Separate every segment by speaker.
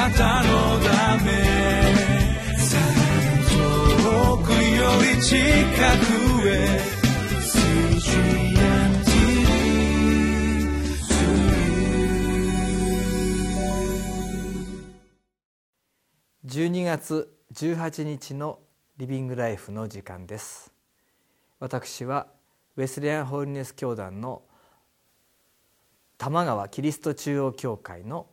Speaker 1: なたのため遠くより近くへ
Speaker 2: 12月18日のリビングライフの時間です。私はウェスレアンホーリネス教団の玉川キリスト中央教会の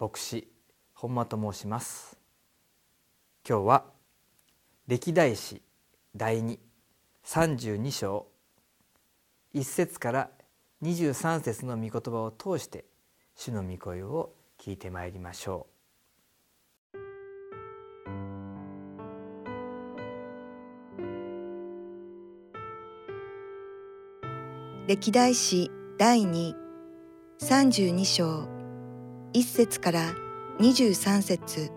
Speaker 2: 牧師本間と申します。今日は歴代史第232章1節から23節の御言葉を通して主の御声を聞いてまいりましょう。
Speaker 3: 歴代史第2 32章1節から23節。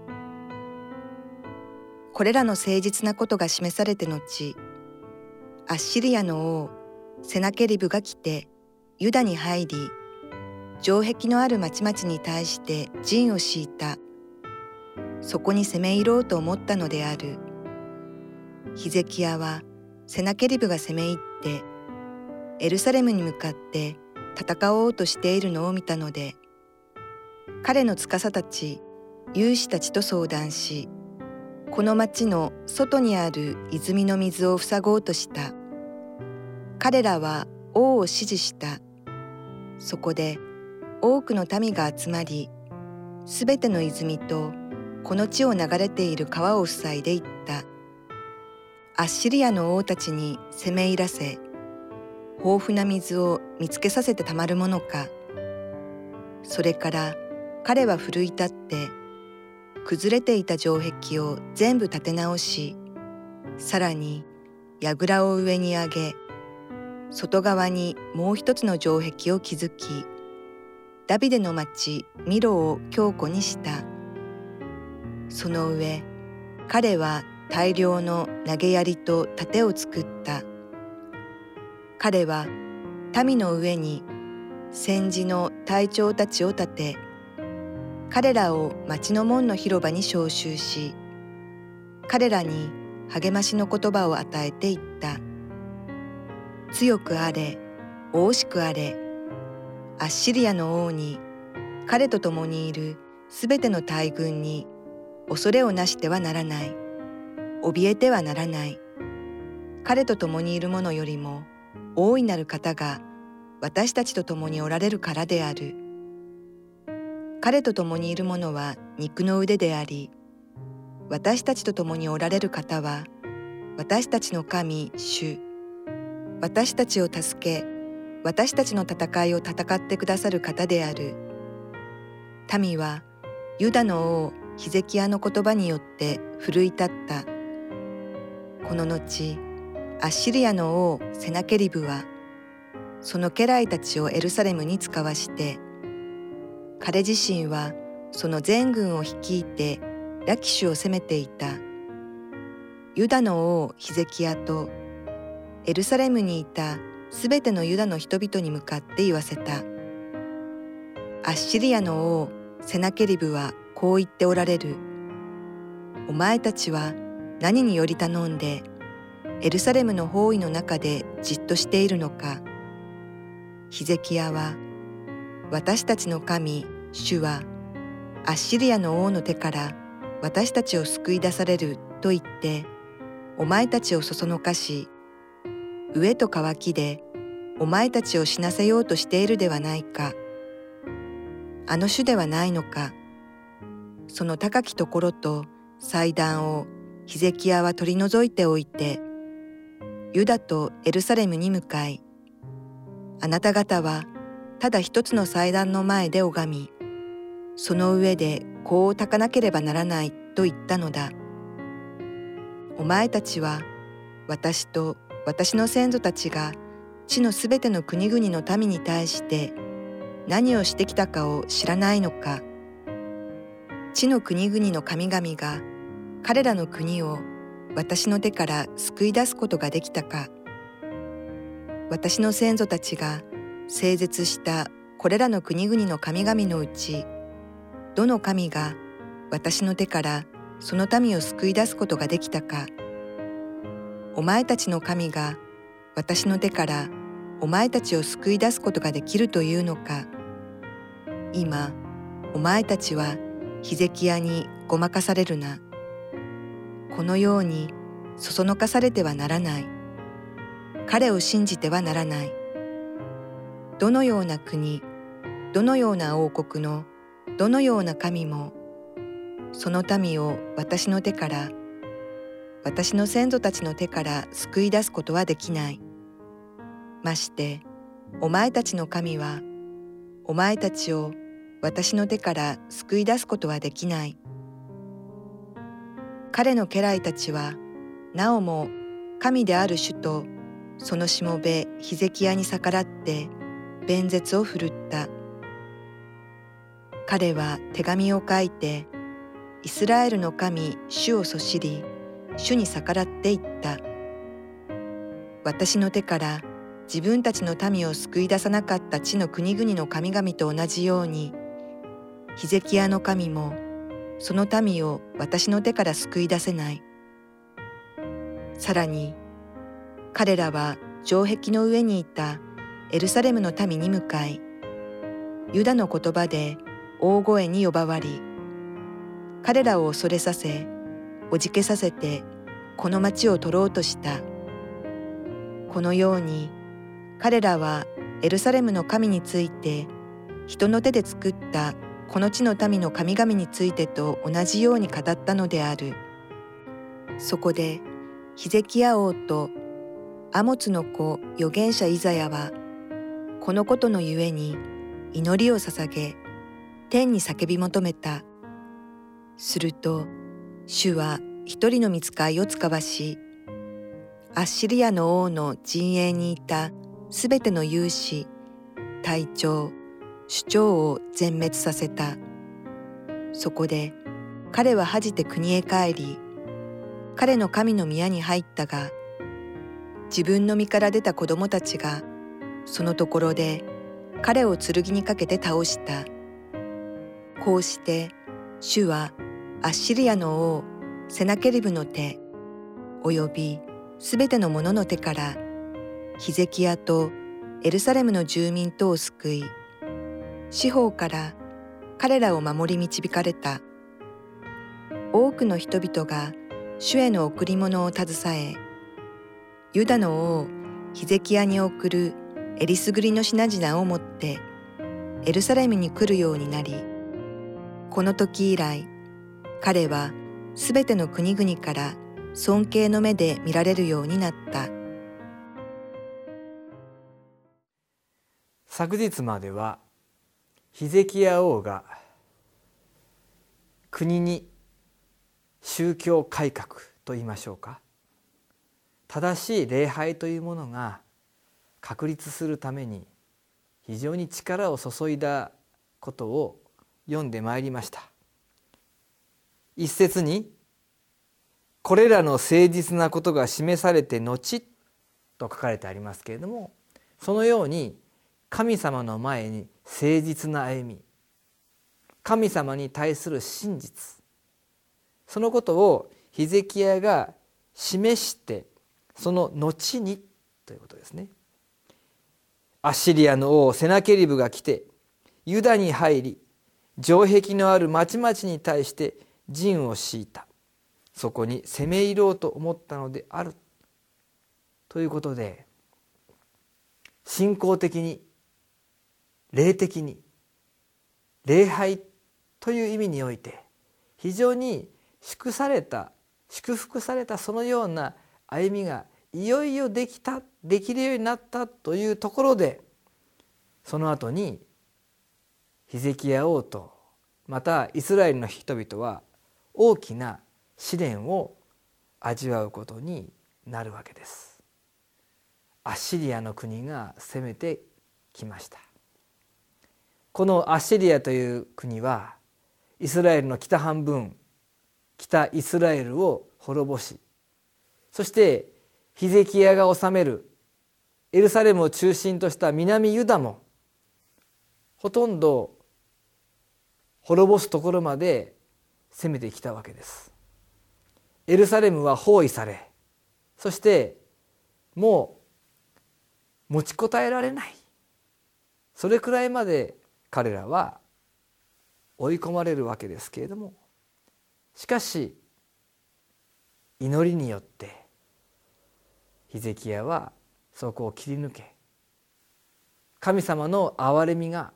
Speaker 3: これらの誠実なことが示されて後アッシリアの王セナケリブが来てユダに入り城壁のある町々に対して陣を敷いた。そこに攻め入ろうと思ったのである。ヒゼキヤはセナケリブが攻め入ってエルサレムに向かって戦おうとしているのを見たので彼の司たち勇士たちと相談しこの町の外にある泉の水を塞ごうとした。彼らは王を支持した。そこで多くの民が集まりすべての泉とこの地を流れている川を塞いでいった。アッシリアの王たちに攻め入らせ豊富な水を見つけさせてたまるものか。それから彼は奮い立って崩れていた城壁を全部立て直しさらに櫓を上に上げ外側にもう一つの城壁を築きダビデの町ミロを強固にした。その上彼は大量の投げ槍と盾を作った。彼は民の上に戦時の隊長たちを立て彼らを町の門の広場に召集し彼らに励ましの言葉を与えていった。強くあれ大しくあれアッシリアの王に彼と共にいるすべての大軍に恐れをなしてはならない。怯えてはならない。彼と共にいる者よりも大いなる方が私たちと共におられるからである。彼と共にいる者は肉の腕であり、私たちと共におられる方は私たちの神主、私たちを助け、私たちの戦いを戦ってくださる方である。民はユダの王ヒゼキヤの言葉によって奮い立った。この後、アッシリアの王セナケリブはその家来たちをエルサレムに使わして彼自身はその全軍を率いてラキシュを攻めていた。ユダの王ヒゼキヤとエルサレムにいたすべてのユダの人々に向かって言わせた。アッシリアの王セナケリブはこう言っておられる。お前たちは何により頼んでエルサレムの包囲の中でじっとしているのか。ヒゼキヤは私たちの神主はアッシリアの王の手から私たちを救い出されると言ってお前たちをそそのかし飢えと渇きでお前たちを死なせようとしているではないかあの主ではないのかその高きところと祭壇をヒゼキヤは取り除いておいてユダとエルサレムに向かい、あなた方はただ一つの祭壇の前で拝み、その上で香を焚かなければならないと言ったのだ。お前たちは私と私の先祖たちが地のすべての国々の民に対して何をしてきたかを知らないのか。地の国々の神々が彼らの国を私の手から救い出すことができたか私の先祖たちが整絶したこれらの国々の神々のうちどの神が私の手からその民を救い出すことができたか。お前たちの神が私の手からお前たちを救い出すことができるというのか。今お前たちはヒゼキヤにごまかされるな。このようにそそのかされてはならない。彼を信じてはならない。どのような国どのような王国のどのような神もその民を私の手から私の先祖たちの手から救い出すことはできない。ましてお前たちの神はお前たちを私の手から救い出すことはできない。彼の家来たちはなおも神である主とそのしもべヒゼキヤに逆らって弁舌を振るった。彼は手紙を書いてイスラエルの神主をそしり主に逆らっていった。私の手から自分たちの民を救い出さなかった地の国々の神々と同じようにヒゼキヤの神もその民を私の手から救い出せない。さらに彼らは城壁の上にいたエルサレムの民に向かいユダの言葉で大声に呼ばわり彼らを恐れさせおじけさせてこの町を取ろうとした。このように彼らはエルサレムの神について人の手で作ったこの地の民の神々についてと同じように語ったのである。そこでヒゼキヤ王とアモツの子預言者イザヤはこのことのゆえに祈りを捧げ天に叫び求めた。すると主は一人の見つかいを使わしアッシリアの王の陣営にいたすべての勇士隊長首長を全滅させた。そこで彼は恥じて国へ帰り彼の神の宮に入ったが自分の身から出た子供たちがそのところで彼を剣にかけて倒した。こうして主はアッシリアの王セナケリブの手およびすべての者の手からヒゼキヤとエルサレムの住民とを救い四方から彼らを守り導かれた。多くの人々が主への贈り物を携えユダの王ヒゼキヤに送るえりすぐりの品々を持ってエルサレムに来るようになりこの時以来彼はすべての国々から尊敬の目で見られるようになった。
Speaker 2: 昨日まではヒゼキヤ王が国に宗教改革と言いましょうか。正しい礼拝というものが確立するために非常に力を注いだことを読んでまいりました一節にこれらの誠実なことが示されて後と書かれてありますけれどもそのように神様の前に誠実な歩み神様に対する真実そのことをヒゼキヤが示してその後にということですね。アッシリアの王セナケリブが来てユダに入り城壁のある町々に対して陣を敷いた。そこに攻め入ろうと思ったのである。ということで信仰的に霊的に礼拝という意味において非常に祝された祝福されたそのような歩みがいよいよできた。できるようになったというところでその後にヒゼキヤ王とまたイスラエルの人々は大きな試練を味わうことになるわけです。アッシリアの国が攻めてきました。このアッシリアという国はイスラエルの北半分北イスラエルを滅ぼしそしてヒゼキヤが治めるエルサレムを中心とした南ユダもほとんど滅ぼすところまで攻めてきたわけです。エルサレムは包囲されそしてもう持ちこたえられない。それくらいまで彼らは追い込まれるわけですけれどもしかし祈りによってヒゼキヤはそこを切り抜け神様の憐れみが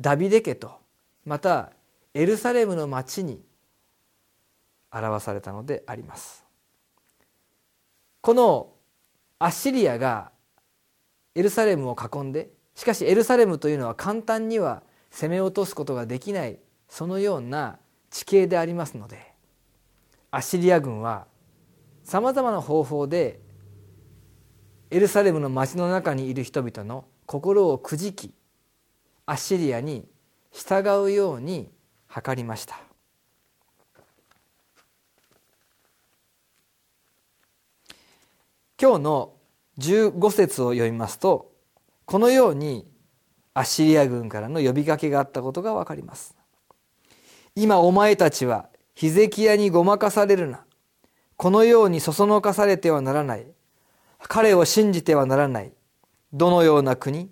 Speaker 2: ダビデ家とまたエルサレムの町に表されたのであります。このアッシリアがエルサレムを囲んでしかしエルサレムというのは簡単には攻め落とすことができないそのような地形でありますのでアッシリア軍はさまざまな方法でエルサレムの町の中にいる人々の心をくじきアッシリアに従うように図りました。今日の15節を読みますとこのようにアッシリア軍からの呼びかけがあったことがわかります。今お前たちはヒゼキヤにごまかされるな。このようにそそのかされてはならない。彼を信じてはならない。どのような国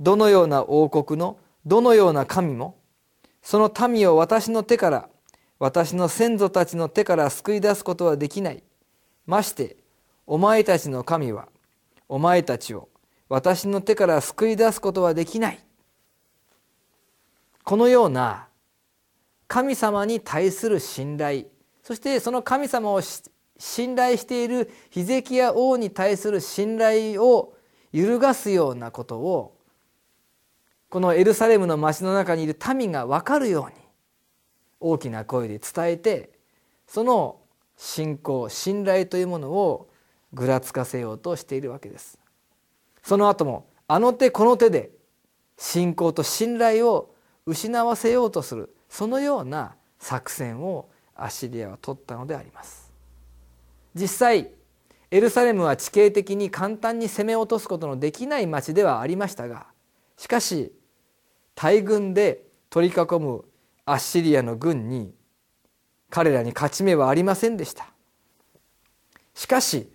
Speaker 2: どのような王国のどのような神もその民を私の手から私の先祖たちの手から救い出すことはできない。ましてお前たちの神はお前たちを私の手から救い出すことはできない。このような神様に対する信頼そしてその神様を信頼しているヒゼキヤ王に対する信頼を揺るがすようなことをこのエルサレムの町の中にいる民が分かるように大きな声で伝えてその信仰信頼というものをぐらつかせようとしているわけです。その後もあの手この手で信仰と信頼を失わせようとするそのような作戦をアッシリアは取ったのであります。実際エルサレムは地形的に簡単に攻め落とすことのできない町ではありましたがしかし大軍で取り囲むアッシリアの軍に彼らに勝ち目はありませんでした。しかし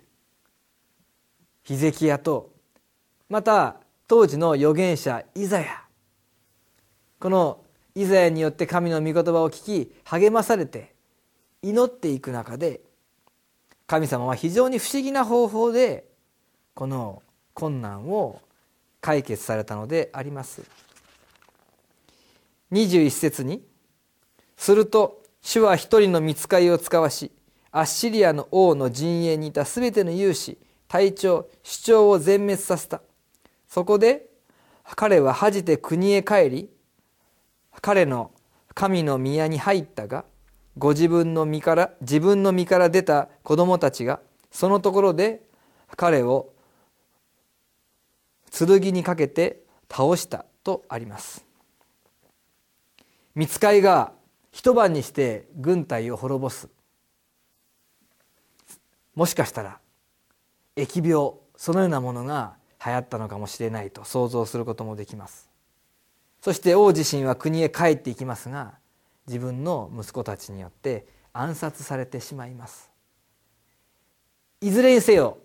Speaker 2: ヒゼキヤとまた当時の預言者イザヤこのイザヤによって神の御言葉を聞き励まされて祈っていく中で神様は非常に不思議な方法でこの困難を解決されたのであります。21節に「すると主は一人の見つかりを使わしアッシリアの王の陣営にいたすべての勇士隊長主張を全滅させた。そこで彼は恥じて国へ帰り彼の神の宮に入ったがご自分の身から自分の身から出た子供たちがそのところで彼を剣にかけて倒したとあります。見つかりが一晩にして軍隊を滅ぼす。もしかしたら疫病そのようなものが流行ったのかもしれないと想像することもできます。そして王自身は国へ帰っていきますが自分の息子たちによって暗殺されてしまいます。いずれにせよ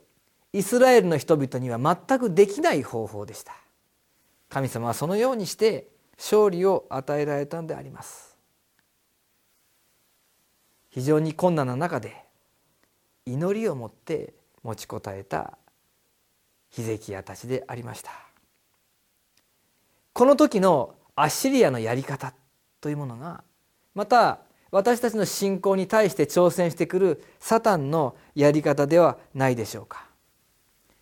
Speaker 2: イスラエルの人々には全くできない方法でした。神様はそのようにして勝利を与えられたのであります。非常に困難な中で祈りを持って持ちこたえたヒゼキヤたちでありました。この時のアッシリアのやり方というものがまた私たちの信仰に対して挑戦してくるサタンのやり方ではないでしょうか。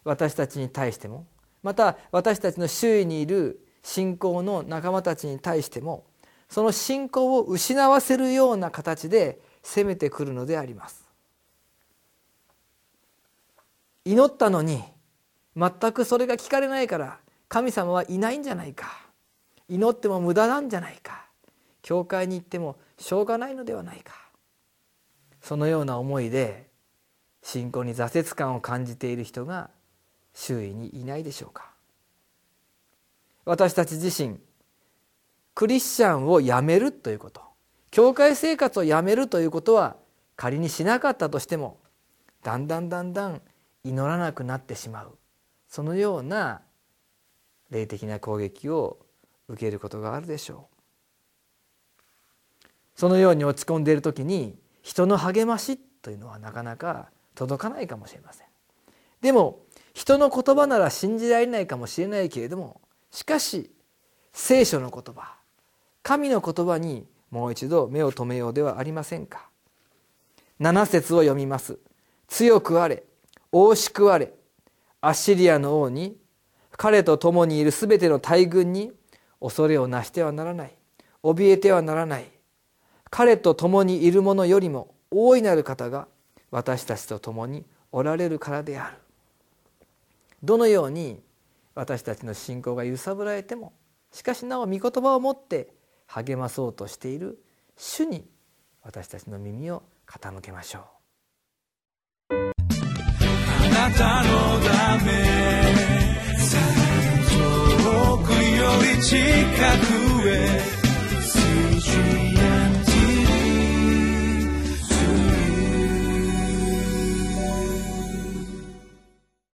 Speaker 2: 私たちに対してもまた私たちの周囲にいる信仰の仲間たちに対してもその信仰を失わせるような形で攻めてくるのであります。祈ったのに全くそれが聞かれないから神様はいないんじゃないか。祈っても無駄なんじゃないか。教会に行ってもしょうがないのではないか。そのような思いで信仰に挫折感を感じている人が周囲にいないでしょうか。私たち自身クリスチャンをやめるということ教会生活をやめるということは仮にしなかったとしてもだんだんだんだん祈らなくなってしまう。そのような霊的な攻撃を受けることがあるでしょう。そのように落ち込んでいる時に人の励ましというのはなかなか届かないかもしれません。でも人の言葉なら信じられないかもしれないけれどもしかし聖書の言葉神の言葉にもう一度目を留めようではありませんか。7節を読みます。強くあれ大しくあれアッシリアの王に彼と共にいるすべての大軍に恐れをなしてはならない。怯えてはならない。彼と共にいる者よりも大いなる方が私たちと共におられるからである。どのように私たちの信仰が揺さぶられてもしかしなお御言葉を持って励まそうとしている主に私たちの耳を傾けましょう。
Speaker 1: あなたのため遠くより近くへ